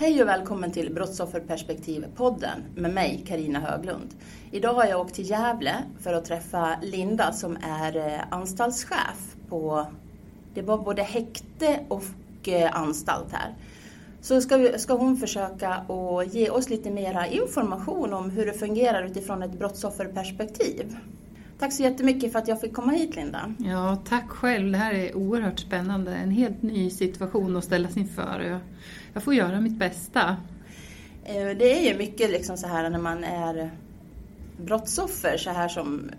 Hej och välkommen till Brottsofferperspektiv-podden med mig, Karina Höglund. Idag har jag åkt till Gävle för att träffa Linda som är eh, anstaltschef på, det var både häkte och eh, anstalt här. Så ska, vi, ska hon försöka att ge oss lite mera information om hur det fungerar utifrån ett brottsofferperspektiv. Tack så jättemycket för att jag fick komma hit Linda. Ja, tack själv. Det här är oerhört spännande. En helt ny situation att ställas inför. Jag, får göra mitt bästa. Eh, det är ju mycket liksom så här när man är brottsoffer så här som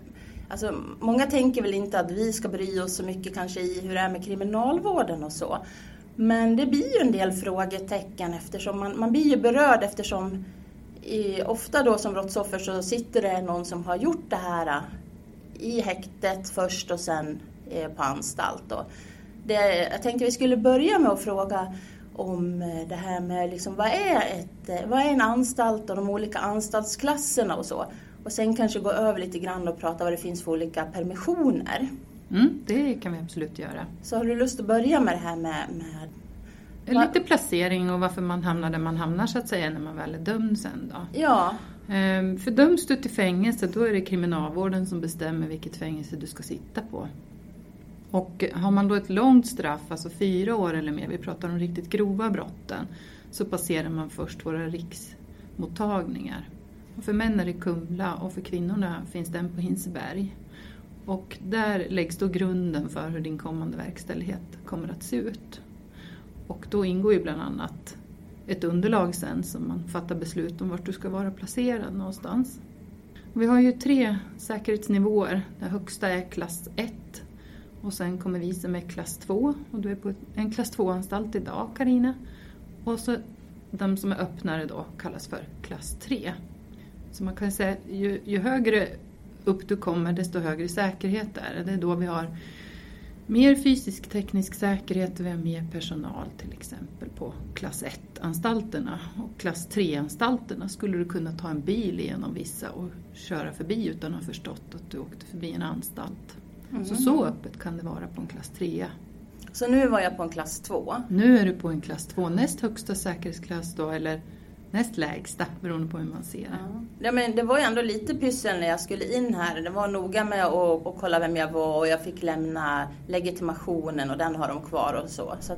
Alltså, många tänker väl inte att vi ska bry oss så mycket kanske i hur det är med kriminalvården och så. Men det blir ju en del frågetecken eftersom man, man blir ju berörd eftersom i, ofta då som brottsoffer så sitter det någon som har gjort det här i häktet först och sen eh, på anstalt. Då. Det, jag tänkte vi skulle börja med att fråga om eh, det här med liksom, vad, är ett, eh, vad är en anstalt och de olika anstaltsklasserna och så. Och sen kanske gå över lite grann och prata vad det finns för olika permissioner. Mm, det kan vi absolut göra. Så har du lust att börja med det här med, med Lite placering och varför man hamnar där man hamnar så att säga när man väl är dömd sen då. Ja. Ehm, för döms du till fängelse då är det kriminalvården som bestämmer vilket fängelse du ska sitta på. Och har man då ett långt straff, alltså fyra år eller mer, vi pratar om riktigt grova brotten, så passerar man först våra riksmottagningar. Och för män är det Kumla och för kvinnorna finns den på Hinseberg. Och där läggs då grunden för hur din kommande verkställighet kommer att se ut. Och då ingår ju bland annat ett underlag sen som man fattar beslut om vart du ska vara placerad någonstans. Vi har ju tre säkerhetsnivåer. Den högsta är klass 1 och sen kommer vi som är klass 2 och du är på en klass 2-anstalt idag Karina. Och så de som är öppnare då kallas för klass 3. Så man kan säga ju, ju högre upp du kommer desto högre säkerhet är det. Det är då vi har mer fysisk teknisk säkerhet, vi har mer personal till exempel på klass 1-anstalterna. Och klass 3-anstalterna skulle du kunna ta en bil genom vissa och köra förbi utan att ha förstått att du åkte förbi en anstalt. Mm. Så så öppet kan det vara på en klass 3. Så nu var jag på en klass 2? Nu är du på en klass 2, näst högsta säkerhetsklass då, eller näst lägsta beroende på hur man ser det. Ja. ja. men det var ju ändå lite pyssel när jag skulle in här. Det var noga med att, att kolla vem jag var och jag fick lämna legitimationen och den har de kvar och så. så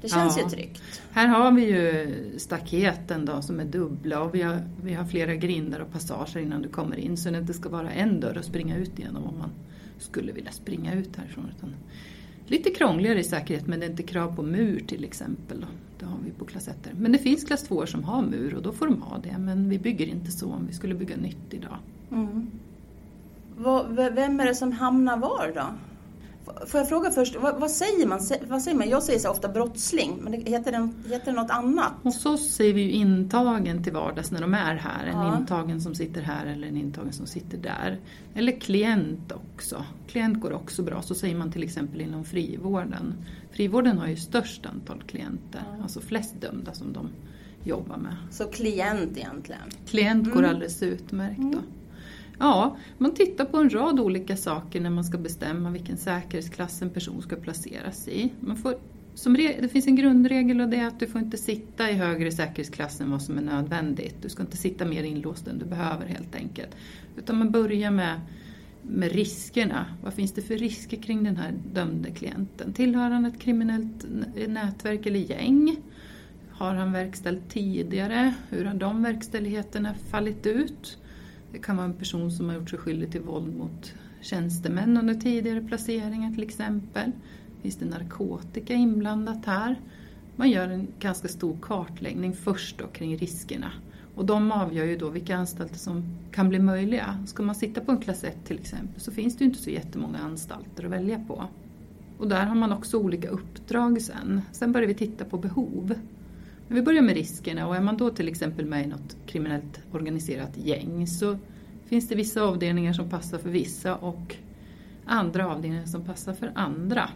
det känns ja. ju tryggt. Här har vi ju staketen då som är dubbla och vi har, vi har flera grindar och passager innan du kommer in så det inte ska vara en dörr att springa ut genom om man skulle vilja springa ut härifrån. Utan lite krångligare i säkerhet men det är inte krav på mur till exempel. Då. Det har vi på klass 1. Men det finns klass 2 som har mur och då får de ha det. Men vi bygger inte så om vi skulle bygga nytt idag. Mm. Vem är det som hamnar var då? Får jag fråga först, vad, vad, säger man? Vad säger man? Jag säger så ofta brottsling, men det, heter, det, heter det något annat? Hos oss säger vi ju intagen till vardags när de är här. En ja. intagen som sitter här eller en intagen som sitter där. Eller klient också. Klient går också bra, så säger man till exempel inom frivården. Frivården har ju störst antal klienter, ja. alltså flest dömda som de jobbar med. Så klient egentligen? Klient mm. går alldeles utmärkt. Då. Mm. Ja, man tittar på en rad olika saker när man ska bestämma vilken säkerhetsklass en person ska placeras i. Man får, som det finns en grundregel och det är att du får inte sitta i högre säkerhetsklass än vad som är nödvändigt. Du ska inte sitta mer inlåst än du behöver helt enkelt. Utan man börjar med, med riskerna. Vad finns det för risker kring den här dömde klienten? Tillhör han ett kriminellt nätverk eller gäng? Har han verkställt tidigare? Hur har de verkställigheterna fallit ut? Det kan vara en person som har gjort sig skyldig till våld mot tjänstemän under tidigare placeringar till exempel. Finns det narkotika inblandat här? Man gör en ganska stor kartläggning först då kring riskerna Och de avgör ju då vilka anstalter som kan bli möjliga. Ska man sitta på en klass 1 till exempel så finns det ju inte så jättemånga anstalter att välja på. Och där har man också olika uppdrag sen. Sen börjar vi titta på behov. Men vi börjar med riskerna och är man då till exempel med i något kriminellt organiserat gäng så finns det vissa avdelningar som passar för vissa och andra avdelningar som passar för andra.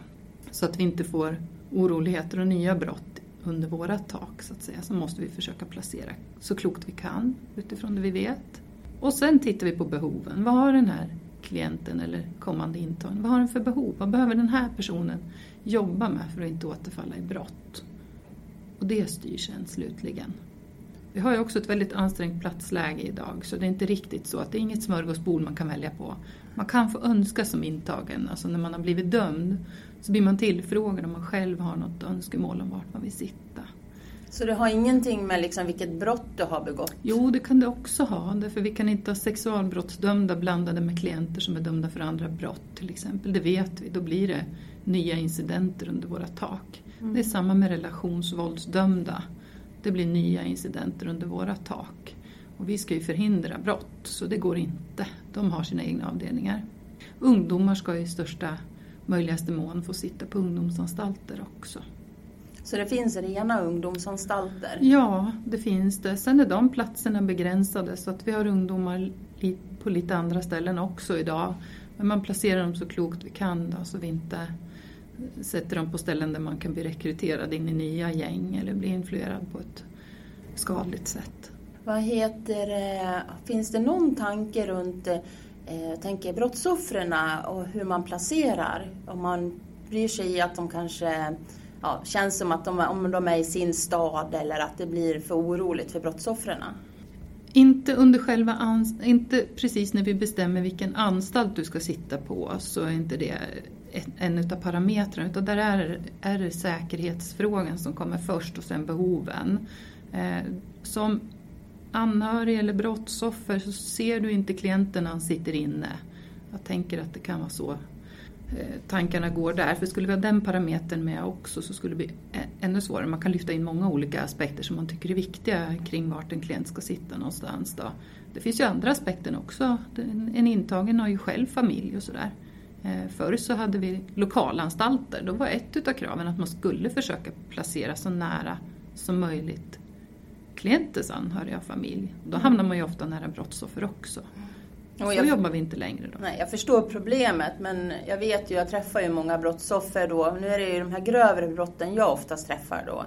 Så att vi inte får oroligheter och nya brott under våra tak så att säga. Så måste vi försöka placera så klokt vi kan utifrån det vi vet. Och sen tittar vi på behoven. Vad har den här klienten eller kommande intagen, vad har den för behov? Vad behöver den här personen jobba med för att inte återfalla i brott? Och det styr sen slutligen. Vi har ju också ett väldigt ansträngt platsläge idag så det är inte riktigt så att det är inget smörgåsbord man kan välja på. Man kan få önska som intagen, alltså när man har blivit dömd så blir man tillfrågad om man själv har något önskemål om vart man vill sitta. Så det har ingenting med liksom vilket brott du har begått? Jo, det kan det också ha. Därför vi kan inte ha sexualbrottsdömda blandade med klienter som är dömda för andra brott till exempel. Det vet vi. Då blir det nya incidenter under våra tak. Mm. Det är samma med relationsvåldsdömda. Det blir nya incidenter under våra tak. Och vi ska ju förhindra brott, så det går inte. De har sina egna avdelningar. Ungdomar ska i största möjligaste mån få sitta på ungdomsanstalter också. Så det finns rena ungdomsanstalter? Ja, det finns det. Sen är de platserna begränsade så att vi har ungdomar på lite andra ställen också idag. Men man placerar dem så klokt vi kan då, så vi inte sätter dem på ställen där man kan bli rekryterad in i nya gäng eller bli influerad på ett skadligt sätt. Vad heter Finns det någon tanke runt eh, tänker brottsoffren och hur man placerar? Om man bryr sig i att de kanske ja, känns som att de, om de är i sin stad eller att det blir för oroligt för brottsoffren? Inte under själva inte precis när vi bestämmer vilken anstalt du ska sitta på så är inte det en av parametrarna utan där är, är det säkerhetsfrågan som kommer först och sen behoven. Eh, som anhörig eller brottsoffer så ser du inte klienten när han sitter inne. Jag tänker att det kan vara så eh, tankarna går där. För skulle vi ha den parametern med också så skulle det bli ännu svårare. Man kan lyfta in många olika aspekter som man tycker är viktiga kring vart en klient ska sitta någonstans. Då. Det finns ju andra aspekter också. En intagen har ju själv familj och sådär. Eh, förr så hade vi lokalanstalter. Då var ett utav kraven att man skulle försöka placera så nära som möjligt klientens anhöriga och familj. Då hamnar man ju ofta nära brottsoffer också. Så jag, jobbar vi inte längre då. Nej, jag förstår problemet men jag vet ju, jag träffar ju många brottsoffer då. Nu är det ju de här grövre brotten jag oftast träffar då.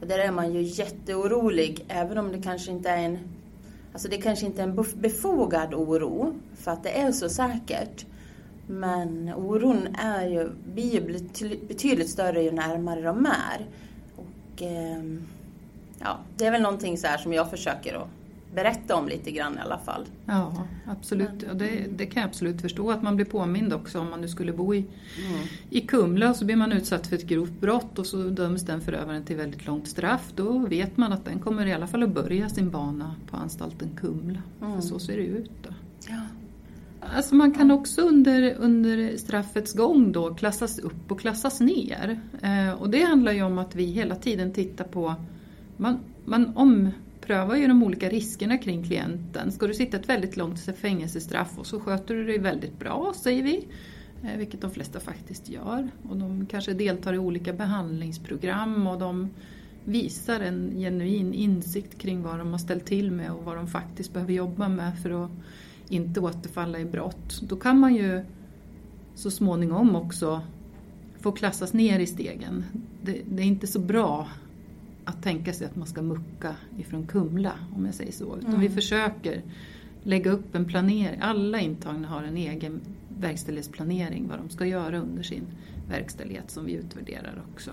Och där är man ju jätteorolig även om det kanske inte är en Alltså det kanske inte är en befogad oro för att det är så säkert. Men oron är ju, blir ju betydligt större ju närmare de är. Och, eh, ja, det är väl någonting så som jag försöker att berätta om lite grann i alla fall. Ja, absolut. Ja, det, det kan jag absolut förstå att man blir påmind också om man nu skulle bo i, mm. i Kumla och så blir man utsatt för ett grovt brott och så döms den förövaren till väldigt långt straff. Då vet man att den kommer i alla fall att börja sin bana på anstalten Kumla. Mm. För så ser det ut då. Ja. Alltså man kan också under, under straffets gång då klassas upp och klassas ner. Eh, och det handlar ju om att vi hela tiden tittar på man, man omprövar ju de olika riskerna kring klienten. Ska du sitta ett väldigt långt fängelsestraff och så sköter du dig väldigt bra, säger vi, eh, vilket de flesta faktiskt gör. Och de kanske deltar i olika behandlingsprogram och de visar en genuin insikt kring vad de har ställt till med och vad de faktiskt behöver jobba med för att inte återfalla i brott. Då kan man ju så småningom också få klassas ner i stegen. Det, det är inte så bra att tänka sig att man ska mucka ifrån Kumla, om jag säger så. Utan mm. vi försöker lägga upp en planering. Alla intagna har en egen verkställighetsplanering, vad de ska göra under sin verkställighet som vi utvärderar också.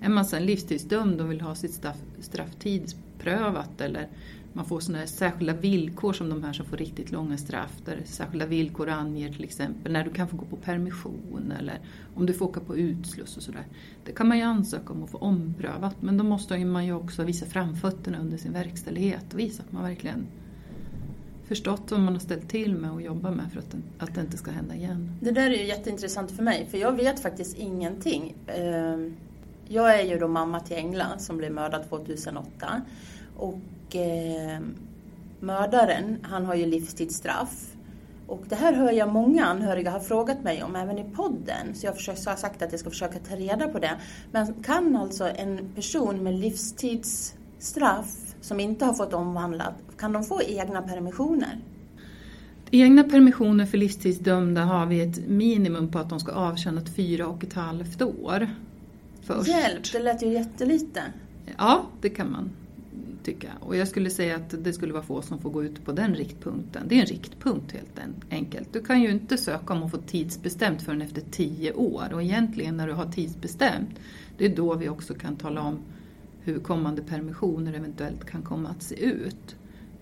Är man sen livstidsdömd och vill ha sitt straff, straff tidsprövat eller man får sådana särskilda villkor som de här som får riktigt långa straff där särskilda villkor anger till exempel när du kan få gå på permission eller om du får åka på utsluss och sådär. Det kan man ju ansöka om att få omprövat men då måste man ju också visa framfötterna under sin verkställighet och visa att man verkligen förstått vad man har ställt till med och jobbar med för att, att det inte ska hända igen. Det där är ju jätteintressant för mig för jag vet faktiskt ingenting. Ehm, jag är ju då mamma till Engla som blev mördad 2008 och eh, mördaren, han har ju livstidsstraff. Och det här hör jag många anhöriga har frågat mig om, även i podden. Så jag har sagt att jag ska försöka ta reda på det. Men kan alltså en person med livstidsstraff som inte har fått omvandlat, kan de få egna permissioner? Egna permissioner för livstidsdömda har vi ett minimum på att de ska avtjänat fyra och ett halvt år. Först. Hjälp, det lät ju jättelite. Ja, det kan man tycka. Och jag skulle säga att det skulle vara få som får gå ut på den riktpunkten. Det är en riktpunkt helt enkelt. Du kan ju inte söka om att få tidsbestämt förrän efter tio år. Och egentligen när du har tidsbestämt, det är då vi också kan tala om hur kommande permissioner eventuellt kan komma att se ut.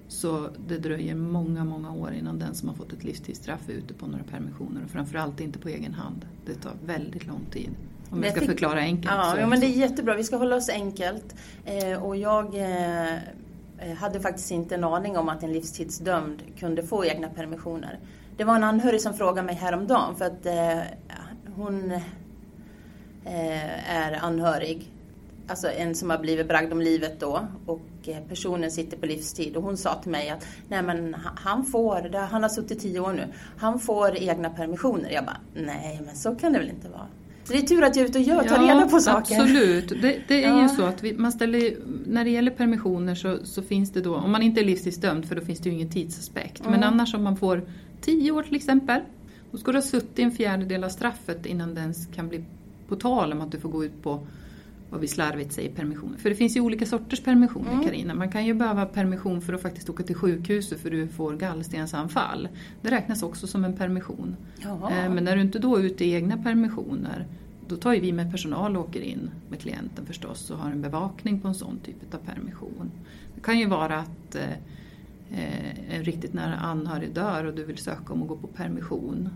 Så det dröjer många, många år innan den som har fått ett livstidsstraff är ute på några permissioner och framförallt inte på egen hand. Det tar väldigt lång tid. Om vi ska förklara enkelt. Ja, ja, men det är jättebra. Vi ska hålla oss enkelt. Eh, och jag eh, hade faktiskt inte en aning om att en livstidsdömd kunde få egna permissioner. Det var en anhörig som frågade mig häromdagen för att eh, hon eh, är anhörig alltså en som har blivit bragd om livet då och eh, personen sitter på livstid och hon sa till mig att nej men han får, han har suttit tio år nu, han får egna permissioner. Jag bara, nej men så kan det väl inte vara. Så det är tur att jag är ute och gör, tar reda på saker. Absolut. Det, det är ja. ju så att vi, man ställer, när det gäller permissioner så, så, finns det då, om man inte är livstidsdömd för då finns det ju ingen tidsaspekt. Mm. Men annars om man får tio år till exempel, då ska du ha suttit en fjärdedel av straffet innan det ens kan bli på tal om att du får gå ut på vad vi slarvigt säger permissioner. För det finns ju olika sorters permissioner mm. Karina. Man kan ju behöva permission för att faktiskt åka till sjukhuset för du får gallstensanfall. Det räknas också som en permission. Jaha. Eh, men när du inte då är ute i egna permissioner då tar ju vi med personal och åker in med klienten förstås och har en bevakning på en sån typ av permission. Det kan ju vara att eh, eh, en riktigt nära anhörig dör och du vill söka om att gå på permission.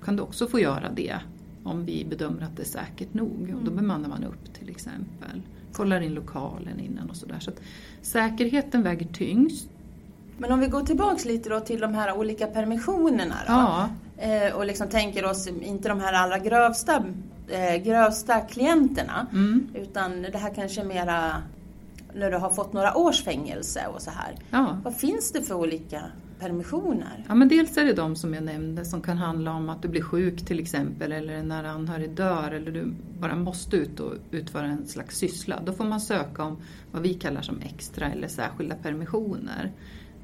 Då kan du också få göra det om vi bedömer att det är säkert nog. Och då mm. bemannar man upp till exempel. Kollar in lokalen innan och sådär. Så att säkerheten väger tyngst. Men om vi går tillbaks lite då till de här olika permissionerna då. Ja. Eh, och liksom tänker oss inte de här allra grövsta, eh, grövsta klienterna. Mm. Utan det här kanske mera när du har fått några års fängelse och så här. Ja. Vad finns det för olika permissioner? Ja, men dels är det de som jag nämnde som kan handla om att du blir sjuk till exempel eller en nära anhörig dör eller du bara måste ut och utföra en slags syssla. Då får man söka om vad vi kallar som extra eller särskilda permissioner.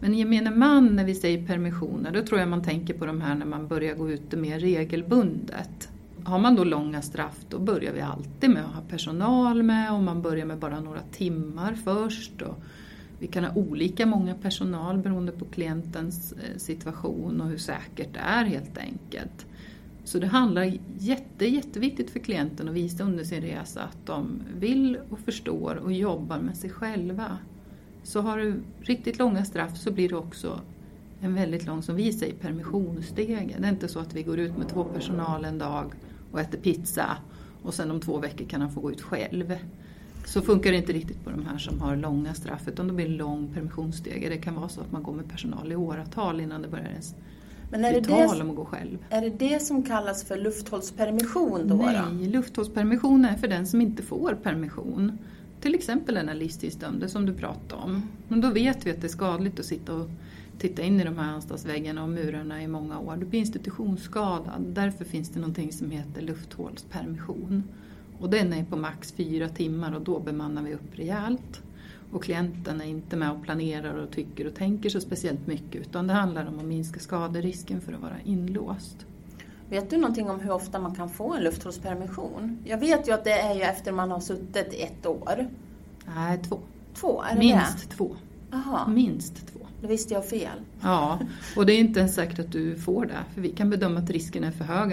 Men gemene man när vi säger permissioner, då tror jag man tänker på de här när man börjar gå ute mer regelbundet. Har man då långa straff då börjar vi alltid med att ha personal med och man börjar med bara några timmar först. Och vi kan ha olika många personal beroende på klientens eh, situation och hur säkert det är helt enkelt. Så det handlar jätte, jätteviktigt för klienten att visa under sin resa att de vill och förstår och jobbar med sig själva. Så har du riktigt långa straff så blir det också en väldigt lång, som vi säger, permissionsstege. Det är inte så att vi går ut med två personal en dag och äter pizza och sen om två veckor kan han få gå ut själv. Så funkar det inte riktigt på de här som har långa straff utan då blir det lång permissionsstege. Det kan vara så att man går med personal i åratal innan det börjar ens men är det tal om att gå själv. Är det det som kallas för lufthållspermission då? Nej, då? lufthållspermission är för den som inte får permission. Till exempel den här livstidsdömde som du pratade om. Men då vet vi att det är skadligt att sitta och titta in i de här anstaltsväggarna och murarna i många år. Du blir institutionsskadad. Därför finns det någonting som heter lufthålspermission. Och den är på max fyra timmar och då bemannar vi upp rejält. Och klienten är inte med och planerar och tycker och tänker så speciellt mycket utan det handlar om att minska skaderisken för att vara inlåst. Vet du någonting om hur ofta man kan få en lufthålspermission? Jag vet ju att det är ju efter man har suttit ett år. Nej, två. Två, är det Minst det? två. Aha. Minst två. Då visste jag fel. Ja, och det är inte ens säkert att du får det. För vi kan bedöma att risken är för hög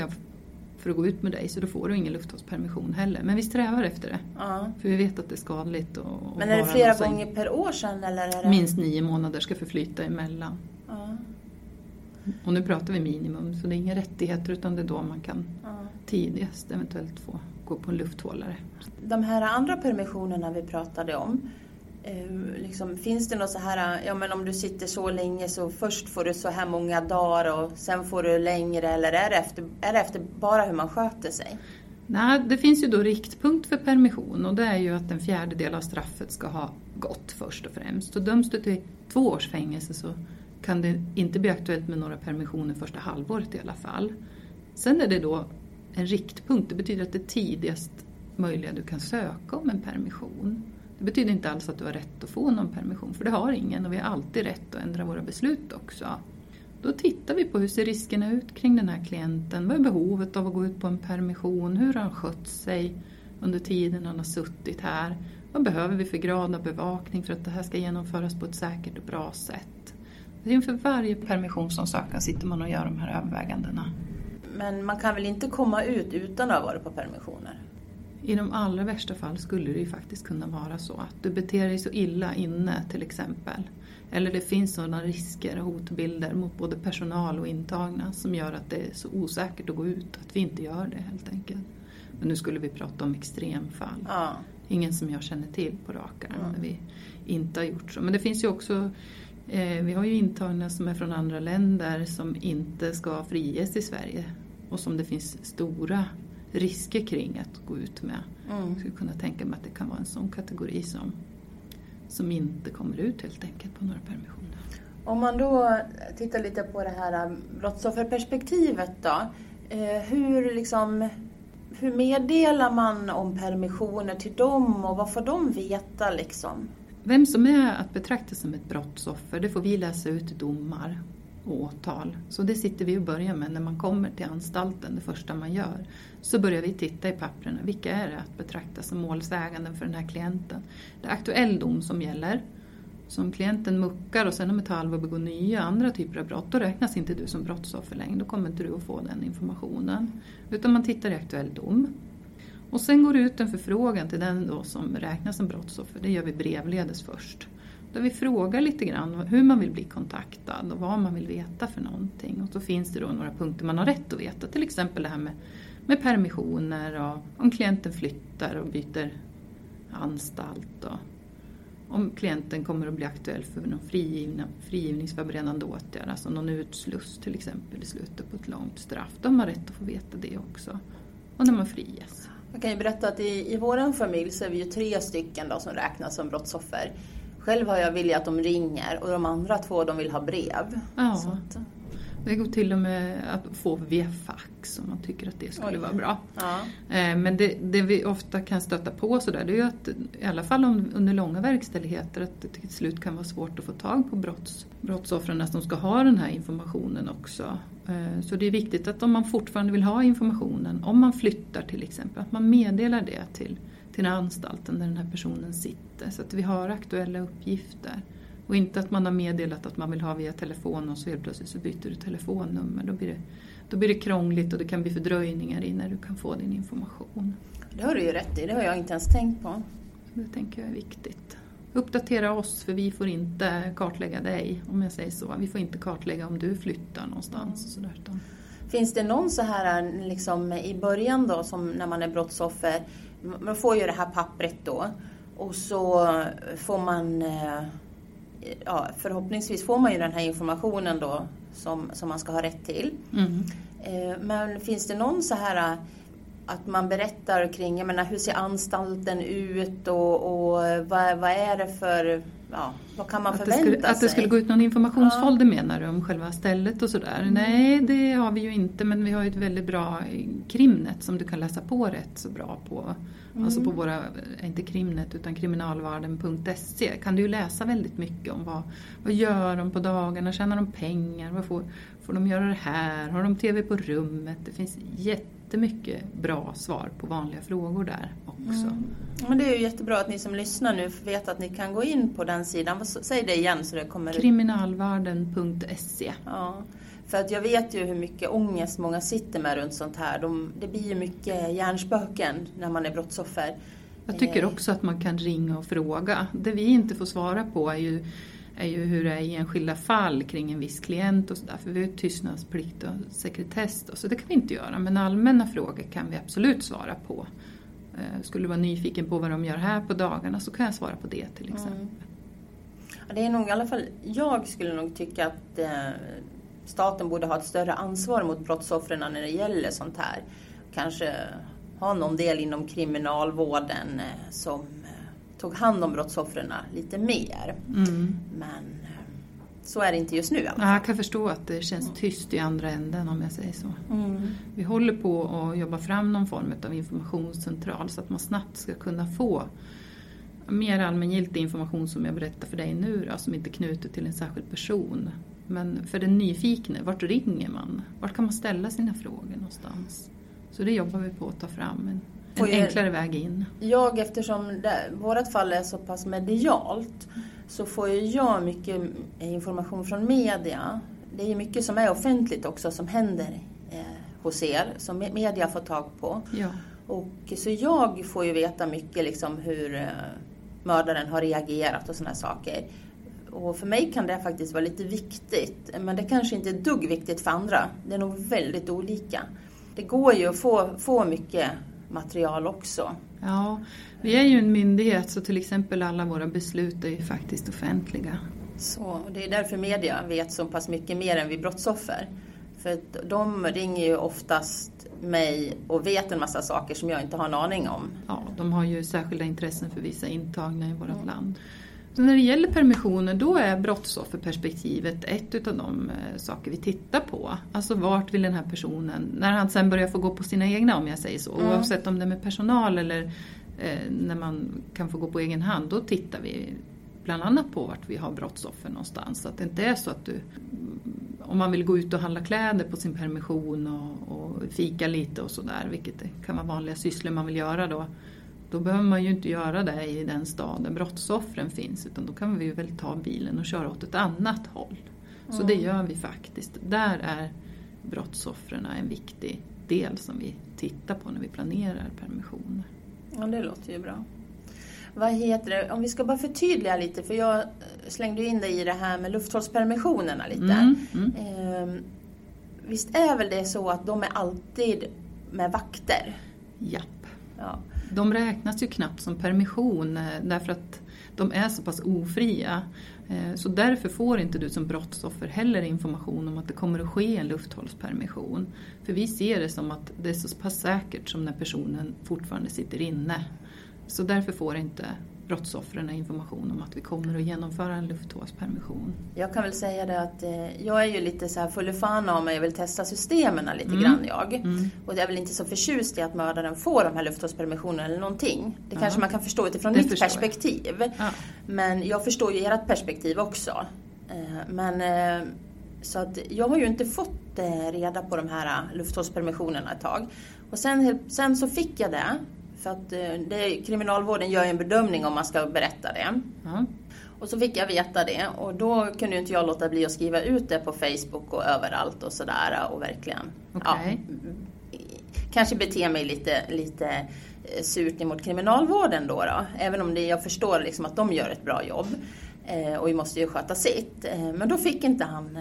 för att gå ut med dig så då får du ingen lufthållspermission heller. Men vi strävar efter det. Ja. För vi vet att det är skadligt. Och, Men är det flera gånger per år sedan? Eller är det... Minst nio månader ska förflyta emellan. Ja. Och nu pratar vi minimum så det är inga rättigheter utan det är då man kan ja. tidigast eventuellt få gå på en lufthållare. De här andra permissionerna vi pratade om Eh, liksom, finns det något så här, ja men om du sitter så länge så först får du så här många dagar och sen får du längre eller är det efter, är det efter bara hur man sköter sig? Nej, det finns ju då riktpunkt för permission och det är ju att en fjärdedel av straffet ska ha gått först och främst. Så döms du till två års fängelse så kan det inte bli aktuellt med några permissioner första halvåret i alla fall. Sen är det då en riktpunkt, det betyder att det är tidigast möjliga du kan söka om en permission. Det betyder inte alls att du har rätt att få någon permission, för det har ingen och vi har alltid rätt att ändra våra beslut också. Då tittar vi på hur ser riskerna ut kring den här klienten? Vad är behovet av att gå ut på en permission? Hur har han skött sig under tiden han har suttit här? Vad behöver vi för grad av bevakning för att det här ska genomföras på ett säkert och bra sätt? Inför varje permissionsansökan sitter man och gör de här övervägandena. Men man kan väl inte komma ut utan att ha varit på permissioner? I de allra värsta fall skulle det ju faktiskt kunna vara så att du beter dig så illa inne till exempel. Eller det finns sådana risker och hotbilder mot både personal och intagna som gör att det är så osäkert att gå ut att vi inte gör det helt enkelt. Men nu skulle vi prata om extremfall. Ja. Ingen som jag känner till på rak arm när vi inte har gjort så. Men det finns ju också eh, vi har ju intagna som är från andra länder som inte ska friges i Sverige och som det finns stora risker kring att gå ut med. Mm. Jag skulle kunna tänka mig att det kan vara en sån kategori som, som inte kommer ut helt enkelt på några permissioner. Om man då tittar lite på det här brottsofferperspektivet då. Eh, hur, liksom, hur meddelar man om permissioner till dem och vad får de veta liksom? Vem som är att betrakta som ett brottsoffer, det får vi läsa ut i domar åtal. Så det sitter vi och börjar med när man kommer till anstalten, det första man gör. Så börjar vi titta i papperna, vilka är det att betrakta som målsäganden för den här klienten? Det är aktuell dom som gäller. Så om klienten muckar och sen om ett halvår begår nya andra typer av brott, då räknas inte du som brottsoffer längre. Då kommer inte du att få den informationen. Utan man tittar i aktuell dom. Och sen går det ut en förfrågan till den då som räknas som brottsoffer. Det gör vi brevledes först. Där vi frågar lite grann hur man vill bli kontaktad och vad man vill veta för någonting. Och så finns det då några punkter man har rätt att veta. Till exempel det här med, med permissioner och om klienten flyttar och byter anstalt. Och om klienten kommer att bli aktuell för någon frigivna, frigivningsförberedande åtgärd, alltså någon utsluss till exempel i slutet på ett långt straff. Då har man rätt att få veta det också. Och när man friges. Jag kan ju berätta att i, i vår familj så är vi ju tre stycken då som räknas som brottsoffer. Själv har jag vilja att de ringer och de andra två de vill ha brev. Ja. Det går till och med att få via fax om man tycker att det skulle Oj. vara bra. ja. Eh, Men det, det vi ofta kan stöta på sådär, det är ju att i alla fall om, under långa verkställigheter att det till slut kan vara svårt att få tag på brotts, brottsoffren som ska ha den här informationen också. Eh, Så det är viktigt att om man fortfarande vill ha informationen, om man flyttar till exempel, att man meddelar det till, till anstalten där den här personen sitter så att vi har aktuella uppgifter. Och inte att man har meddelat att man vill ha via telefon och så helt plötsligt så byter du telefonnummer. Då blir det, då blir det krångligt och det kan bli fördröjningar i när du kan få din information. Det har du ju rätt i, det har jag inte ens tänkt på. Det tänker jag är viktigt. Uppdatera oss för vi får inte kartlägga dig om jag säger så. Vi får inte kartlägga om du flyttar någonstans. Och sådär, Finns det någon så här liksom i början då som när man är brottsoffer, man får ju det här pappret då och så får man, eh, ja förhoppningsvis får man ju den här informationen då som, som man ska ha rätt till. mm. Eh, Men finns det någon så här att man berättar kring, jag menar hur ser anstalten ut och, och vad, vad är det för, ja, vad kan man att, förvänta skulle, att det sig? skulle gå ut någon informationsfolder menar du om själva stället och sådär? Mm. Nej, det har vi ju inte men vi har ju ett väldigt bra Krimnet som du kan läsa på rätt så bra på. Alltså Mm. på våra, inte Krimnet utan kriminalvarden.se kan du ju läsa väldigt mycket om vad, vad gör de på dagarna, tjänar de pengar, vad får, får de göra det här, har de TV på rummet? Det finns jättemycket bra svar på vanliga frågor där också. Mm. Men det är ju jättebra att ni som lyssnar nu veta att ni kan gå in på den sidan. Säg det igen så det kommer... Kriminalvarden.se Ja, för att jag vet ju hur mycket ångest många sitter med runt sånt här. De, det blir ju mycket hjärnspöken när man är brottsoffer. Jag tycker Eh, också att man kan ringa och fråga. Det vi inte får svara på är ju, är ju hur det är i enskilda fall kring en viss klient och sådär. För vi har ju tystnadsplikt och sekretess då, så det kan vi inte göra. Men allmänna frågor kan vi absolut svara på. Eh, Skulle du vara nyfiken på vad de gör här på dagarna så kan jag svara på det till exempel. Mm. Ja, Det är nog i alla fall, jag skulle nog tycka att eh, staten borde ha ett större ansvar mot brottsoffren när det gäller sånt här. Kanske ha någon del inom kriminalvården eh, som tog hand om brottsoffren lite mer. Mm. Men eh, Så är det inte just nu alla Ja, jag kan förstå att det känns tyst i andra änden om jag säger så. Mm. Vi håller på att jobba fram någon form av informationscentral så att man snabbt ska kunna få mer allmängiltig information som jag berättar för dig nu då, som inte är knutet till en särskild person. Men för den nyfikne, vart ringer man? Vart kan man ställa sina frågor någonstans? Så det jobbar vi på att ta fram, en, en jag- enklare väg in. Jag, eftersom det, vårt fall är så pass medialt, så får ju jag mycket information från media. Det är ju mycket som är offentligt också som händer eh, hos er, som me- media får tag på. Ja. Och, så jag får ju veta mycket liksom hur eh, mördaren har reagerat och sådana saker. Och för mig kan det faktiskt vara lite viktigt, men det kanske inte är dugg viktigt för andra. Det är nog väldigt olika. Det går ju att få, få mycket material också. ja, vi är ju en myndighet så till exempel alla våra beslut är ju faktiskt offentliga. Så, det är därför media vet så pass mycket mer än vi brottsoffer. För de ringer ju oftast mig och vet en massa saker som jag inte har en aning om. Ja, de har ju särskilda intressen för vissa intagna i vårt land. När det gäller permissioner då är brottsofferperspektivet ett utav de eh, saker vi tittar på. Alltså vart vill den här personen, när han sen börjar få gå på sina egna om jag säger så, Mm. oavsett om det är med personal eller eh, när man kan få gå på egen hand, då tittar vi bland annat på vart vi har brottsoffer någonstans. Så att det inte är så att du, om man vill gå ut och handla kläder på sin permission och, och fika lite och sådär, vilket kan vara vanliga sysslor man vill göra då, då behöver man ju inte göra det i den stad där brottsoffren finns utan då kan vi ju väl ta bilen och köra åt ett annat håll. Så det gör vi faktiskt. Där är brottsoffren en viktig del som vi tittar på när vi planerar permissioner. Ja, det låter ju bra. Vad heter det, om vi ska bara förtydliga lite, för jag slängde in dig i det här med lufthållspermissionerna lite. Mm, mm. Ehm, visst är väl det så att de är alltid med vakter? Japp. Ja. De räknas ju knappt som permission eh, därför att de är så pass ofria. Eh, så därför får inte du som brottsoffer heller information om att det kommer att ske en lufthållspermission. För vi ser det som att det är så pass säkert som när personen fortfarande sitter inne. Så därför får inte brottsoffren information om att vi kommer att genomföra en lufthållspermission. Jag kan väl säga det att eh, jag är ju lite så här full fan av mig, jag vill testa systemen lite Mm. grann jag. Mm. Och jag är väl inte så förtjust i att mördaren får de här lufthållspermissionerna eller någonting. Det Ja. kanske man kan förstå utifrån Det mitt perspektiv. Ja. Men jag förstår ju ert perspektiv också. Eh, Men eh, så att jag har ju inte fått eh, reda på de här lufthållspermissionerna ett tag. Och sen, sen så fick jag det. Att eh, det, kriminalvården gör en bedömning om man ska berätta det. Ja. Och så fick jag veta det och då kunde inte jag låta bli att skriva ut det på Facebook och överallt och sådär och verkligen Okej. ja, kanske bete mig lite, lite eh, surt emot kriminalvården då, då. Även om det, jag förstår liksom att de gör ett bra jobb eh, och vi måste ju sköta sitt. Eh, men då fick inte han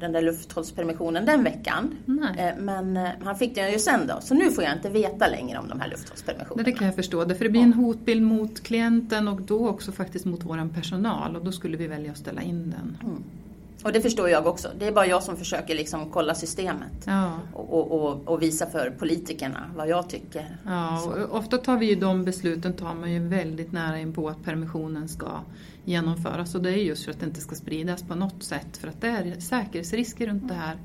den där lufthållspermissionen den veckan. Nej. Eh, men eh, han fick den ju sen då, så nu får jag inte veta längre om de här lufthållspermissionerna. det kan jag förstå. Därför det blir en hotbild mot klienten och då också faktiskt mot vår personal och då skulle vi välja att ställa in den. Och det förstår jag också. Det är bara jag som försöker liksom kolla systemet. Ja. och, och, och, visa för politikerna vad jag tycker. Ja, och ofta tar vi ju de besluten tar man ju väldigt nära in på att permissionen ska genomföras och det är just för att det inte ska spridas på något sätt för att det är säkerhetsrisker runt det här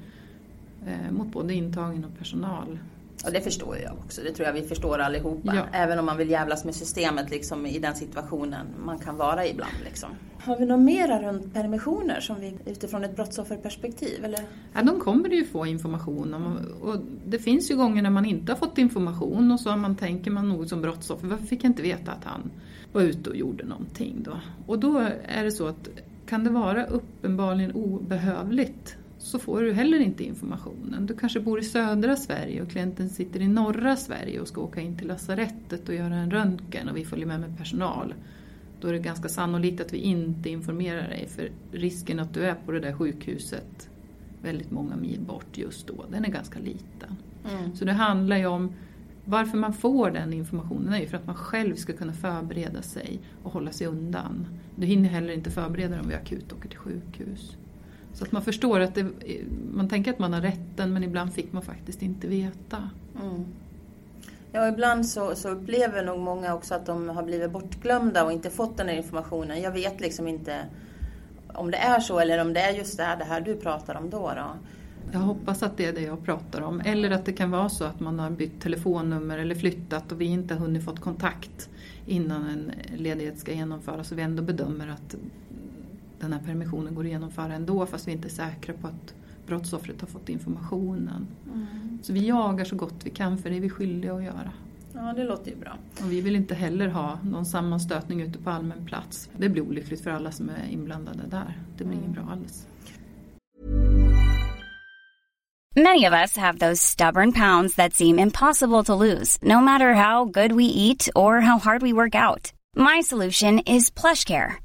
eh, mot både intagen och personal. Och det förstår jag också. Det tror jag vi förstår allihopa. Ja. Även om man vill jävlas med systemet liksom, i den situationen man kan vara ibland. Liksom. Har vi något mera runt permissioner som vi, utifrån ett brottsofferperspektiv? Eller? Ja, de kommer ju få information om och det finns ju gånger när man inte har fått information och så man, tänker man nog som brottsoffer, varför fick jag inte veta att han var ute och gjorde någonting då? Och då är det så att kan det vara uppenbarligen obehövligt så får du heller inte informationen. Du kanske bor i södra Sverige och klienten sitter i norra Sverige och ska åka in till lasarettet och göra en röntgen och vi följer med med personal. Då är det ganska sannolikt att vi inte informerar dig för risken att du är på det där sjukhuset väldigt många mil bort just då, den är ganska liten. Mm. Så det handlar ju om varför man får den informationen är ju för att man själv ska kunna förbereda sig och hålla sig undan. Du hinner heller inte förbereda dig om vi akut åker till sjukhus. Så att man förstår att det, man tänker att man har rätten men ibland fick man faktiskt inte veta. Mm. Ja, ibland så, så upplever nog många också att de har blivit bortglömda och inte fått den här informationen. Jag vet liksom inte om det är så eller om det är just det här, det här du pratar om då. då. Jag hoppas att det är det jag pratar om. Eller att det kan vara så att man har bytt telefonnummer eller flyttat och vi inte har hunnit fått kontakt innan en ledighet ska genomföras och vi ändå bedömer att den här permissionen går att genomföra ändå fast vi inte är säkra på att brottsoffret har fått informationen. Mm. Så vi jagar så gott vi kan för det är vi skyldiga att göra. Ja, det låter ju bra. Och vi vill inte heller ha någon sammanstötning ute på allmän plats. Det blir olyckligt för alla som är inblandade där. Det blir mm. inget bra alls. Many of us have those stubborn pounds that seem impossible to lose, no matter how good we eat or how hard we work out. My solution is PlushCare.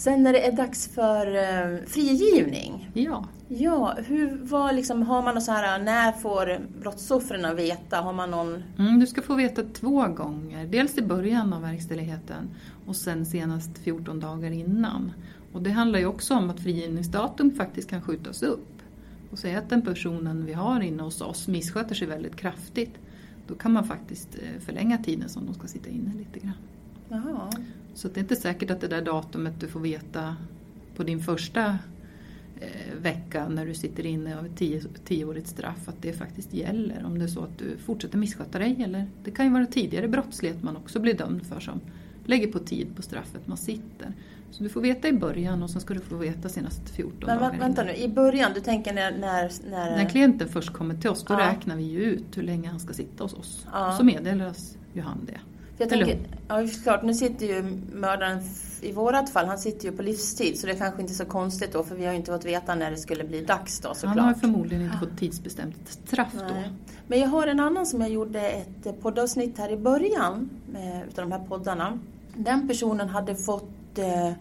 Sen när det är dags för uh, frigivning. Ja. Ja, hur, vad liksom, har man något så här, när får brottsoffren veta? Har man någon... Mm, du ska få veta två gånger. Dels i början av verkställigheten och sen senast 14 dagar innan. Och det handlar ju också om att frigivningsdatum faktiskt kan skjutas upp. Och säga att den personen vi har inne hos oss missköter sig väldigt kraftigt. Då kan man faktiskt eh, förlänga tiden som de ska sitta inne lite grann. Jaha. Så det är inte säkert att det där datumet du får veta på din första eh, vecka när du sitter inne av ett tio, tioårigt straff att det faktiskt gäller om det är så att du fortsätter missköta dig. Eller det kan ju vara tidigare brottslighet man också blir dömd för som lägger på tid på straffet man sitter. Så du får veta i början och sen ska du få veta senast 14 Men, dagar vänta nu, i början, du tänker när... När, när... när klienten först kommer till oss då Ja. räknar vi ju ut hur länge han ska sitta hos oss. Ja. Så meddelas ju han det. Jag Eller tänker, ja klart, nu sitter ju mördaren, i vårat fall, han sitter ju på livstid så det är kanske inte så konstigt då för vi har ju inte fått veta när det skulle bli dags då såklart. Han har förmodligen inte fått tidsbestämt straff då. Men jag har en annan som jag gjorde ett eh, poddavsnitt här i början med, utav de här poddarna. Den personen hade fått, eh,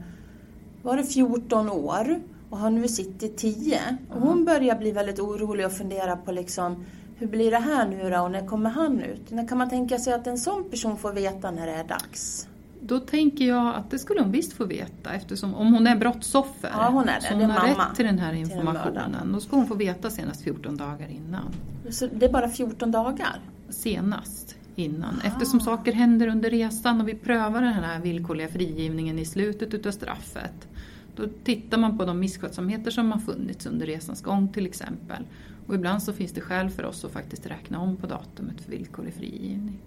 var det 14 år och har nu suttit 10. Och hon börjar bli väldigt orolig och fundera på liksom hur blir det här nu då och när kommer han ut? När kan man tänka sig att en sån person får veta när det är dags? Då tänker jag att det skulle hon visst få veta eftersom om hon är brottsoffer. Ja, hon är det. Så hon Det är har mamma rätt till den här den informationen. mördaren. Då ska hon få veta senast 14 dagar innan. Så det är bara 14 dagar? Senast innan. Ah. Eftersom saker händer under resan och vi prövar den här villkorliga frigivningen i slutet utav straffet. Då tittar man på de misskötsamheter som har funnits under resans gång till exempel. Och ibland så finns det skäl för oss att faktiskt räkna om på datumet för villkorlig frigivning.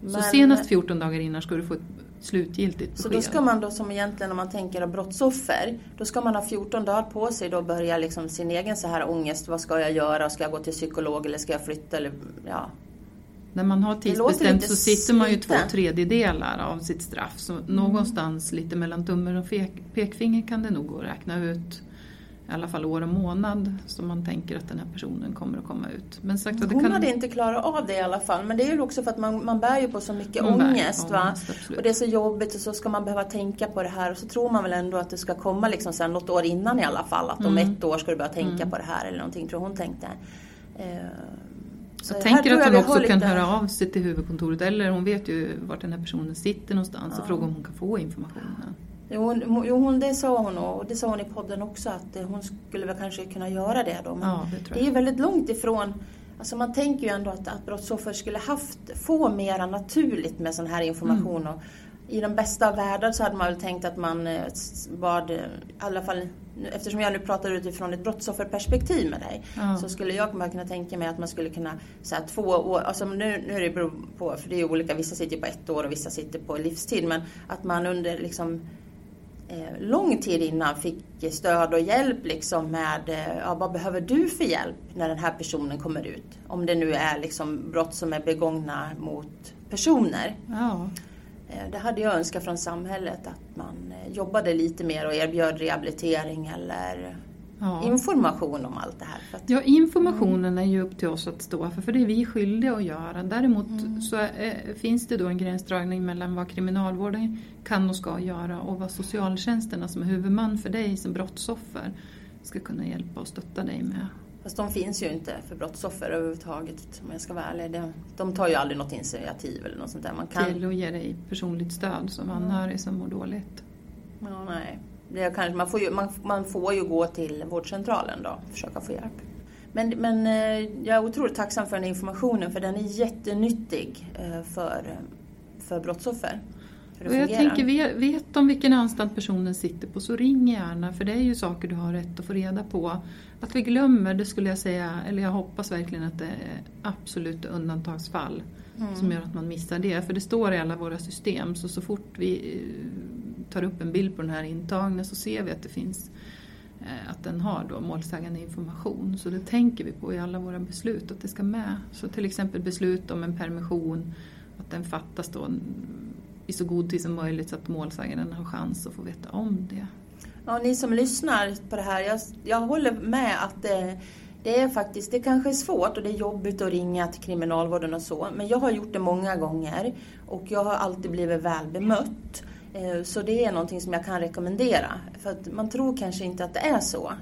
Så Men- senast 14 dagar innan ska du få ett slutgiltigt Så besked. då ska man då som egentligen om man tänker av brottsoffer, då ska man ha 14 dagar på sig då och börja liksom sin egen så här ångest. Vad ska jag göra? Ska jag gå till psykolog eller ska jag flytta? Eller, ja. När man har tidsbestämt så sitter man ju två tredjedelar av sitt straff. Så någonstans lite mellan tummen och pekfinger kan det nog gå att räkna ut i alla fall år och månad som man tänker att den här personen kommer att komma ut. Men sagt det Hon kan... hade inte klarat av det i alla fall. Men det är ju också för att man, man bär ju på så mycket Man ångest. Va? ångest, och det är så jobbigt och så ska man behöva tänka på det här. Och så tror man väl ändå att det ska komma liksom sen något år innan i alla fall. Att om Mm. ett år ska du börja tänka på det här eller någonting. Tror hon tänkte. Eh, så Jag tänker att hon också kan lite- höra av sig till huvudkontoret eller hon vet ju vart den här personen sitter någonstans och Ja. fråga om hon kan få informationen. Jo, jo, hon, det sa hon och det sa hon i podden också att eh, hon skulle väl kanske kunna göra det då. Men Ja, det det är väldigt långt ifrån Alltså man tänker ju ändå att, att brottsoffer skulle haft, få mera naturligt med sån här information. Mm. Och I den bästa av världar så hade man väl tänkt att man eh, bad, eh, i alla fall eftersom jag nu pratar utifrån ett brottsofferperspektiv med dig, Ja. så skulle jag kunna tänka mig att man skulle kunna, så här, två år, alltså nu, nu är det beror på, för det är olika, vissa sitter på ett år och vissa sitter på livstid, men att man under liksom eh, lång tid innan fick stöd och hjälp liksom med eh, ja, vad behöver du för hjälp när den här personen kommer ut? Om det nu är liksom brott som är begångna mot personer. Ja. Eh, det hade jag önskat från samhället att man eh, jobbade lite mer och erbjöd rehabilitering eller Ja. information om allt det här. Att, Ja, informationen är ju upp till oss att stå för, för det är vi skyldiga att göra. Däremot Mm. så är, finns det då en gränsdragning mellan vad kriminalvården kan och ska göra och vad socialtjänsterna som är huvudman för dig som brottsoffer ska kunna hjälpa och stötta dig med. fast de finns ju inte för brottsoffer överhuvudtaget om jag ska vara ärlig. De, de tar ju aldrig något initiativ eller något sånt där. Man kan, Till att ge dig personligt stöd som anhörig som mår dåligt. ja, nej. Det kanske, man, får ju, man, man får ju gå till vårdcentralen då och försöka få hjälp. Men, men eh, jag är otroligt tacksam för den informationen för den är jättenyttig eh, för, för brottsoffer. För Och jag tänker, vet, vet de vilken anstalt personen sitter på så ring gärna för det är ju saker du har rätt att få reda på. Att vi glömmer, det skulle jag säga, eller jag hoppas verkligen att det är absolut undantagsfall som gör att man missar det. För det står i alla våra system så så fort vi eh, tar upp en bild på den här intagna så ser vi att det finns eh, att den har då målsägande information. Så det tänker vi på i alla våra beslut att det ska med. Så till exempel beslut om en permission, att den fattas då i så god tid som möjligt så att målsäganden har chans att få veta om det. Ja, ni som lyssnar på det här, jag, jag håller med att det, det är faktiskt, det kanske är svårt och det är jobbigt att ringa till kriminalvården och så, men jag har gjort det många gånger och jag har alltid blivit väl bemött. Eh, så det är någonting som jag kan rekommendera, för att man tror kanske inte att det är så.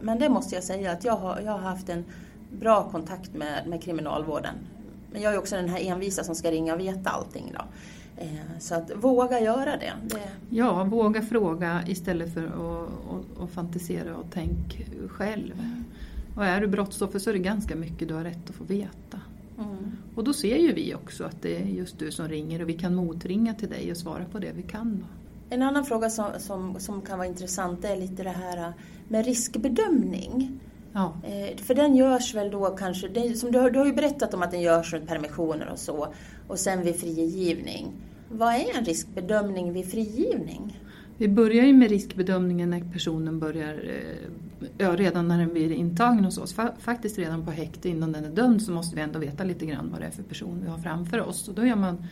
Men det måste jag säga att jag har, jag har haft en bra kontakt med, med kriminalvården. Men jag är också den här envisa som ska ringa och veta allting då. Eh, så att våga göra det. det Ja, våga fråga istället för att, och, och fantisera och tänk själv. Och är du brottsoffer så är det ganska mycket du har rätt att få veta mm. Och då ser ju vi också att det är just du som ringer och vi kan motringa till dig och svara på det vi kan. Då. En annan fråga som, som, som kan vara intressant är lite det här med riskbedömning. Ja. Eh, för den görs väl då kanske, det, som du, har- du har ju berättat om att den görs runt permissioner och så, och sen vid frigivning. Vad är en riskbedömning vid frigivning? Vi börjar ju med riskbedömningen när personen börjar, eh, ja, redan när den blir intagen hos oss. Faktiskt redan på häkte innan den är dömd så måste vi ändå veta lite grann vad det är för person vi har framför oss. Och då gör man,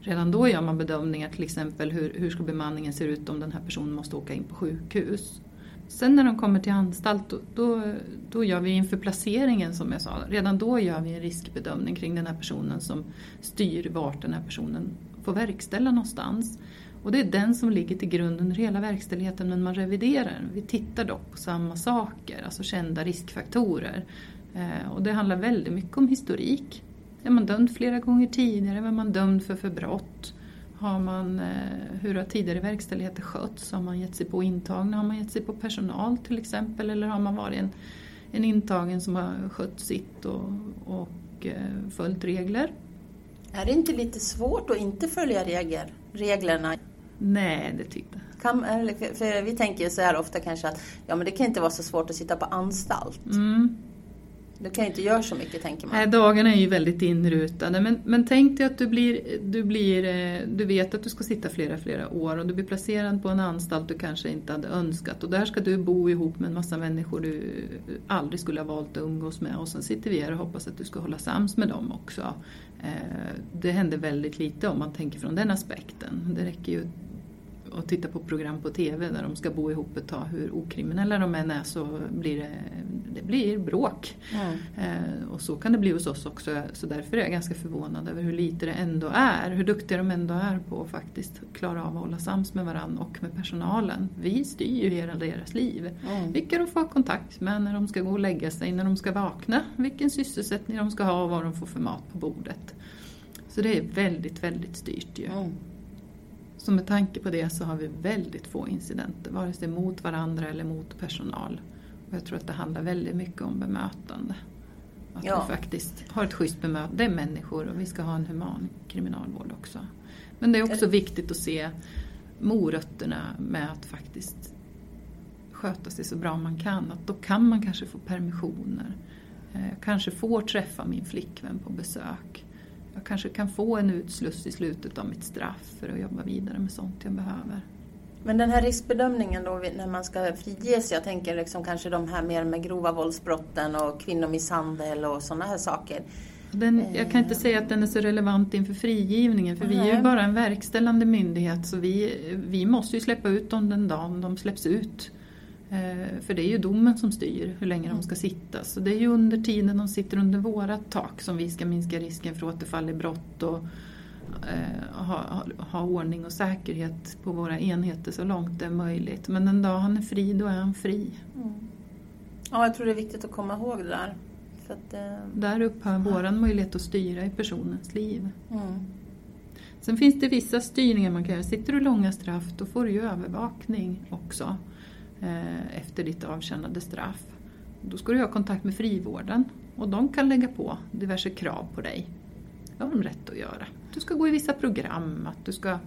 redan då gör man bedömningar till exempel hur, hur ska bemanningen se ut om den här personen måste åka in på sjukhus. Sen när de kommer till anstalt då, då, då gör vi inför placeringen som jag sa, redan då gör vi en riskbedömning kring den här personen som styr vart den här personen får verkställa någonstans. Och det är den som ligger till grund under hela verkställigheten men man reviderar den. Vi tittar dock på samma saker, alltså kända riskfaktorer. Eh, och det handlar väldigt mycket om historik. Är man dömd flera gånger tidigare? Vad är man dömd för för brott? Har man, eh, hur har tidigare verkställigheter skötts? Har man gett sig på intagna? Har man gett sig på personal till exempel? Eller har man varit en, en intagen som har skött sitt och, och eh, följt regler? Är det inte lite svårt att inte följa regler, reglerna? Nej, det tycker jag Kan, för, vi tänker ju så här ofta kanske att ja, men det kan inte vara så svårt att sitta på anstalt. mm. Du kan inte göra så mycket tänker man. Nej, dagarna är ju väldigt inrutade. Men, men tänk dig att du, blir, du, blir, eh, du vet att du ska sitta flera, flera år och du blir placerad på en anstalt du kanske inte hade önskat. Och där ska du bo ihop med en massa människor du aldrig skulle ha valt att umgås med. Och sen sitter vi här och hoppas att du ska hålla sams med dem också. Eh, Det händer väldigt lite om man tänker från den aspekten. Det räcker ju att titta på program på TV där de ska bo ihop ett tag. Hur okriminella de än är så blir det, det blir bråk. Mm. Eh, och så kan det bli hos oss också. Så därför är jag ganska förvånad över hur lite det ändå är. Hur duktiga de ändå är på att faktiskt klara av att hålla sams med varandra och med personalen. Vi styr ju hela deras liv. Mm. Vilka de får ha kontakt med när de ska gå och lägga sig, när de ska vakna. Vilken sysselsättning de ska ha och vad de får för mat på bordet. Så det är väldigt, väldigt styrt ju. Mm. Så med tanke på det så har vi väldigt få incidenter, vare sig mot varandra eller mot personal. Och jag tror att det handlar väldigt mycket om bemötande. Att Ja. vi faktiskt har ett schysst bemötande. Det är människor och vi ska ha en human kriminalvård också. Men det är också viktigt att se morötterna med att faktiskt sköta sig så bra man kan. Att då kan man kanske få permissioner. Eh, Jag kanske får träffa min flickvän på besök. Jag kanske kan få en utsluss i slutet av mitt straff för att jobba vidare med sånt jag behöver. Men den här riskbedömningen då när man ska friges, jag tänker liksom kanske de här mer med grova våldsbrotten och kvinnomisshandel och sådana här saker. Den, jag kan inte säga att den är så relevant inför frigivningen för vi är ju bara en verkställande myndighet så vi, vi måste ju släppa ut dem den dagen de släpps ut. Eh, för det är ju domen som styr hur länge de ska sitta. Så det är ju under tiden de sitter under vårat tak som vi ska minska risken för återfall i brott och eh, ha, ha, ordning och säkerhet på våra enheter så långt det är möjligt. Men den dag han är fri, då är han fri. Mm. Ja, jag tror det är viktigt att komma ihåg det där. Att, eh... Där upphör vår möjlighet att styra i personens liv. Mm. Sen finns det vissa styrningar man kan göra. Sitter du långa straff, då får du ju övervakning också efter ditt avtjänade straff. Då ska du ha kontakt med frivården och de kan lägga på diverse krav på dig. Det har de rätt att göra. Du ska gå i vissa program, att du ska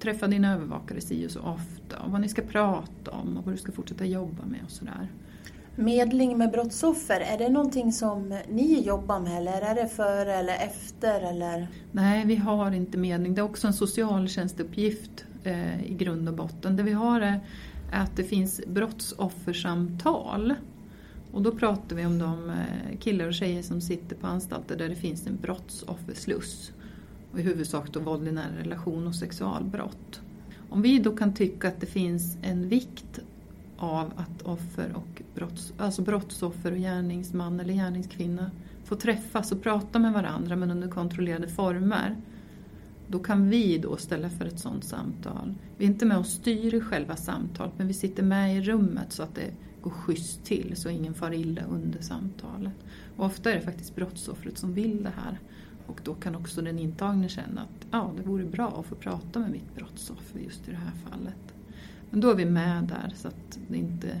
träffa dina övervakare si och så ofta och vad ni ska prata om och vad du ska fortsätta jobba med och sådär. Medling med brottsoffer, är det någonting som ni jobbar med eller är det före eller efter? Eller? Nej, vi har inte medling. Det är också en socialtjänstuppgift eh, i grund och botten. Det vi har är att det finns brottsoffersamtal. Och då pratar vi om de eh, killar och tjejer som sitter på anstalter där det finns en brottsoffersluss. Och I huvudsak då våld i nära relation och sexualbrott. Om vi då kan tycka att det finns en vikt av att offer och brotts, alltså brottsoffer och gärningsman eller gärningskvinna får träffas och prata med varandra men under kontrollerade former. Då kan vi då ställa för ett sådant samtal. Vi är inte med och styr själva samtalet men vi sitter med i rummet så att det går schysst till så ingen far illa under samtalet. Och ofta är det faktiskt brottsoffret som vill det här. Och då kan också den intagne känna att ja, det vore bra att få prata med mitt brottsoffer just i det här fallet. Men då är vi med där så att det inte...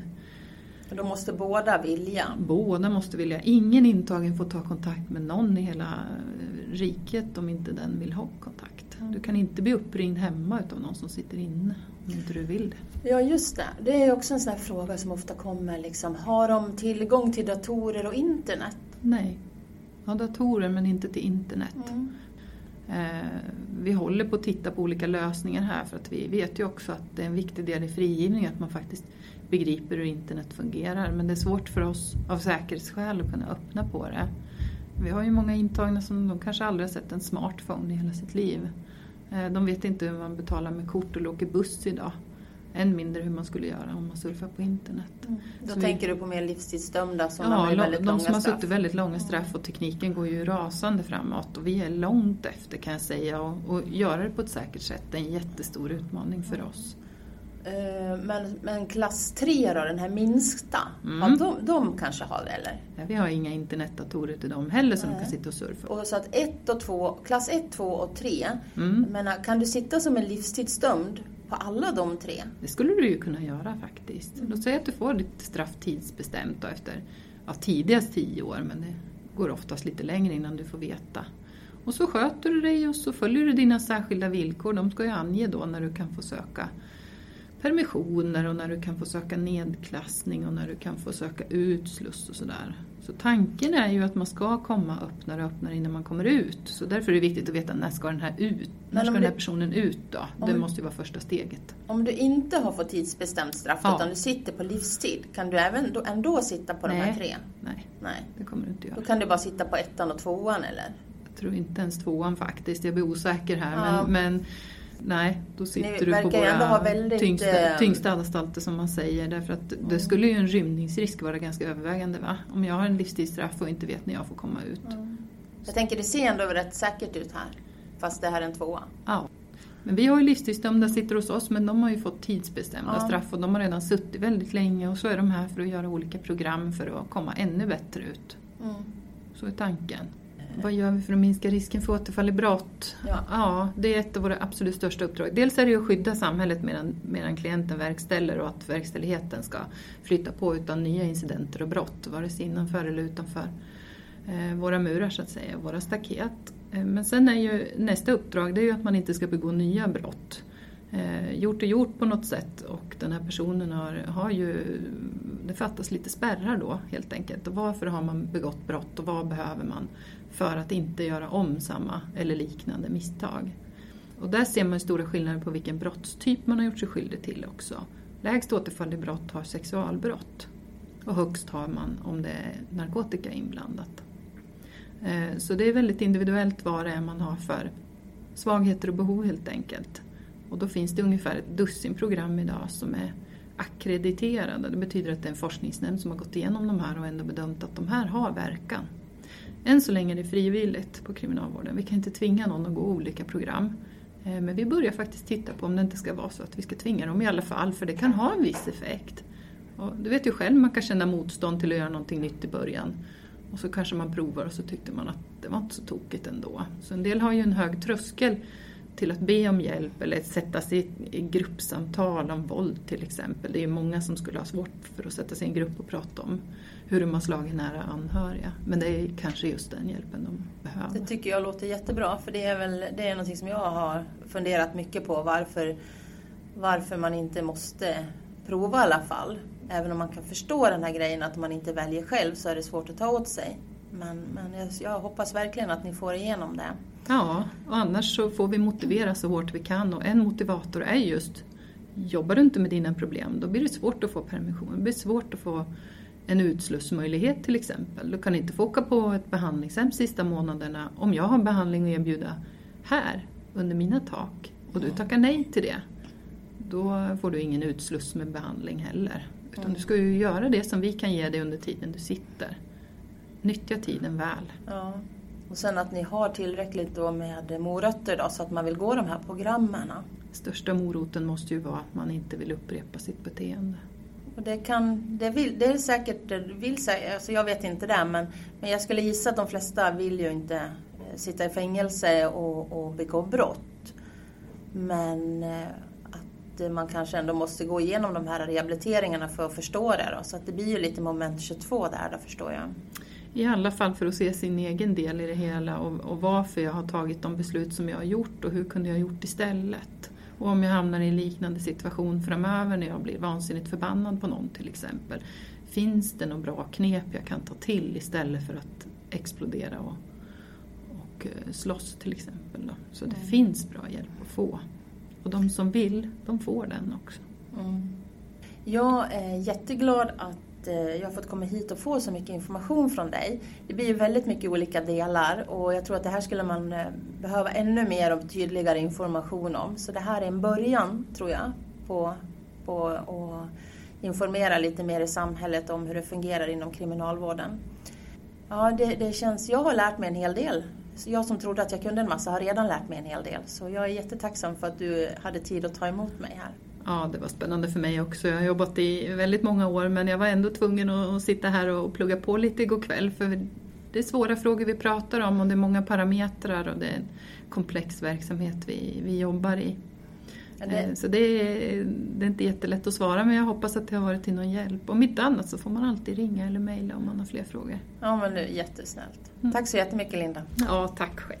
Då måste båda vilja? Båda måste vilja. Ingen intagen får ta kontakt med någon i hela eh, riket om inte den vill ha kontakt. Du kan inte bli uppringd hemma av någon som sitter inne om inte du vill det. Ja just det, det är också en sån här fråga som ofta kommer. Liksom, har de tillgång till datorer och internet? Nej, ja, datorer men inte till internet. Mm. Eh, vi håller på att titta på olika lösningar här för att vi vet ju också att det är en viktig del i frigivningen att man faktiskt begriper hur internet fungerar. Men det är svårt för oss av säkerhetsskäl att kunna öppna på det. Vi har ju många intagna som de kanske aldrig har sett en smartphone i hela sitt liv. Eh, de vet inte hur man betalar med kort eller åker buss idag. Än mindre hur man skulle göra om man surfar på internet. Mm. Då Så tänker vi... du på mer livstidsdömda som ja, har väldigt de långa som har straff? suttit väldigt långa straff och tekniken går ju rasande framåt och vi är långt efter kan jag säga och, och göra det på ett säkert sätt är en jättestor utmaning för oss. Eh, men, men klass 3 då, den här minsta, mm. ja, de, de kanske har det eller? Ja, vi har inga internetdatorer till dem heller som de kan sitta och surfa. Och så att ett och två, klass 1, 2 och 3, mm. kan du sitta som en livstidsdömd på alla de tre? Det skulle du ju kunna göra faktiskt. Mm. Låt säga att du får ditt straff tidsbestämt efter ja, tidigast 10 år men det går oftast lite längre innan du får veta. Och så sköter du dig och så följer du dina särskilda villkor. De ska ju ange då när du kan få söka permissioner och när du kan få söka nedklassning och när du kan få söka utsluss och sådär. Så tanken är ju att man ska komma öppnare och öppnare innan man kommer ut. Så därför är det viktigt att veta när ska den här ut? När ska den här personen ut då? Det måste ju vara första steget. Om du inte har fått tidsbestämt straff ja. utan du sitter på livstid, kan du även då, ändå sitta på Nej. de här tre? Nej, Nej, det kommer du inte göra. Då kan du bara sitta på ettan och tvåan eller? Jag tror inte ens tvåan faktiskt, jag blir osäker här. Ja. Men, men Nej, då sitter du på våra väldigt, tyngsta, eh, tyngsta anstalter som man säger. Därför att mm. det skulle ju en rymningsrisk vara ganska övervägande. Va? Om jag har en livstidsstraff och inte vet när jag får komma ut. Mm. Jag tänker det ser ändå rätt säkert ut här. Fast det här är en tvåa. Ja. Men vi har ju livstidsdömda sitter hos oss men de har ju fått tidsbestämda ja. straff och de har redan suttit väldigt länge och så är de här för att göra olika program för att komma ännu bättre ut. Mm. Så är tanken. Vad gör vi för att minska risken för återfall i brott? Ja. ja, det är ett av våra absolut största uppdrag. Dels är det att skydda samhället medan, medan klienten verkställer och att verkställigheten ska flytta på utan nya incidenter och brott, vare sig innanför eller utanför eh, våra murar så att säga, våra staket. Eh, men sen är ju nästa uppdrag det är ju att man inte ska begå nya brott. Eh, gjort är gjort på något sätt och den här personen har, har ju, det fattas lite spärrar då helt enkelt. Och varför har man begått brott och vad behöver man för att inte göra om samma eller liknande misstag. Och där ser man stora skillnader på vilken brottstyp man har gjort sig skyldig till också. Lägst återfall i brott har sexualbrott och högst har man om det är narkotika inblandat. Eh, så det är väldigt individuellt vad det är man har för svagheter och behov helt enkelt. Och då finns det ungefär ett dussin program idag som är akkrediterade. Det betyder att det är en forskningsnämnd som har gått igenom de här och ändå bedömt att de här har verkan. Än så länge är det frivilligt på kriminalvården. Vi kan inte tvinga någon att gå olika program. Eh, men vi börjar faktiskt titta på om det inte ska vara så att vi ska tvinga dem i alla fall, för det kan ha en viss effekt. Och du vet ju själv, man kan känna motstånd till att göra någonting nytt i början. Och så kanske man provar och så tyckte man att det var inte så tokigt ändå. Så en del har ju en hög tröskel till att be om hjälp eller sätta sig i gruppsamtal om våld till exempel. Det är ju många som skulle ha svårt för att sätta sig i en grupp och prata om hur de har slagit nära anhöriga. Men det är kanske just den hjälpen de behöver. Det tycker jag låter jättebra för det är väl det är någonting som jag har funderat mycket på varför, varför man inte måste prova i alla fall. Även om man kan förstå den här grejen att man inte väljer själv så är det svårt att ta åt sig. Men, men jag, jag hoppas verkligen att ni får igenom det. Ja, och annars så får vi motivera så hårt vi kan och en motivator är just Jobbar du inte med dina problem då blir det svårt att få permission. Det blir svårt att få en utslussmöjlighet till exempel. Du kan inte få åka på ett behandlingshem sista månaderna om jag har behandling att erbjuda här under mina tak och du tackar nej till det. Då får du ingen utsluss med behandling heller. Utan du ska ju göra det som vi kan ge dig under tiden du sitter. Nyttja tiden väl. Ja. Och sen att ni har tillräckligt då med morötter då, så att man vill gå de här programmen. Största moroten måste ju vara att man inte vill upprepa sitt beteende. Och det, kan, det, vill, det är säkert, det vill, alltså jag vet inte det, men, men jag skulle gissa att de flesta vill ju inte eh, sitta i fängelse och, och begå brott. Men eh, att man kanske ändå måste gå igenom de här rehabiliteringarna för att förstå det. Då. Så att det blir ju lite moment 22 där, då förstår jag. I alla fall för att se sin egen del i det hela och, och varför jag har tagit de beslut som jag har gjort och hur kunde jag ha gjort istället. Och om jag hamnar i en liknande situation framöver när jag blir vansinnigt förbannad på någon till exempel. Finns det något bra knep jag kan ta till istället för att explodera och, och eh, slåss till exempel. Då. Så det mm. finns bra hjälp att få. Och de som vill, de får den också. Mm. Jag är jätteglad att att eh, jag har fått komma hit och få så mycket information från dig. Det blir ju väldigt mycket olika delar och jag tror att det här skulle man eh, behöva ännu mer och tydligare information om. Så det här är en början, tror jag, på, på att informera lite mer i samhället om hur det fungerar inom kriminalvården. Ja, det, det känns... Jag har lärt mig en hel del. Jag som trodde att jag kunde en massa har redan lärt mig en hel del. Så jag är jättetacksam för att du hade tid att ta emot mig här. Ja, det var spännande för mig också. Jag har jobbat i väldigt många år men jag var ändå tvungen att sitta här och plugga på lite igår kväll för det är svåra frågor vi pratar om och det är många parametrar och det är en komplex verksamhet vi, vi jobbar i. Det... Eh, så det är, det är inte jättelätt att svara men jag hoppas att det har varit till någon hjälp. Om inte annat så får man alltid ringa eller mejla om man har fler frågor. Ja men det är jättesnällt. Mm. Tack så jättemycket Linda. Ja, tack själv.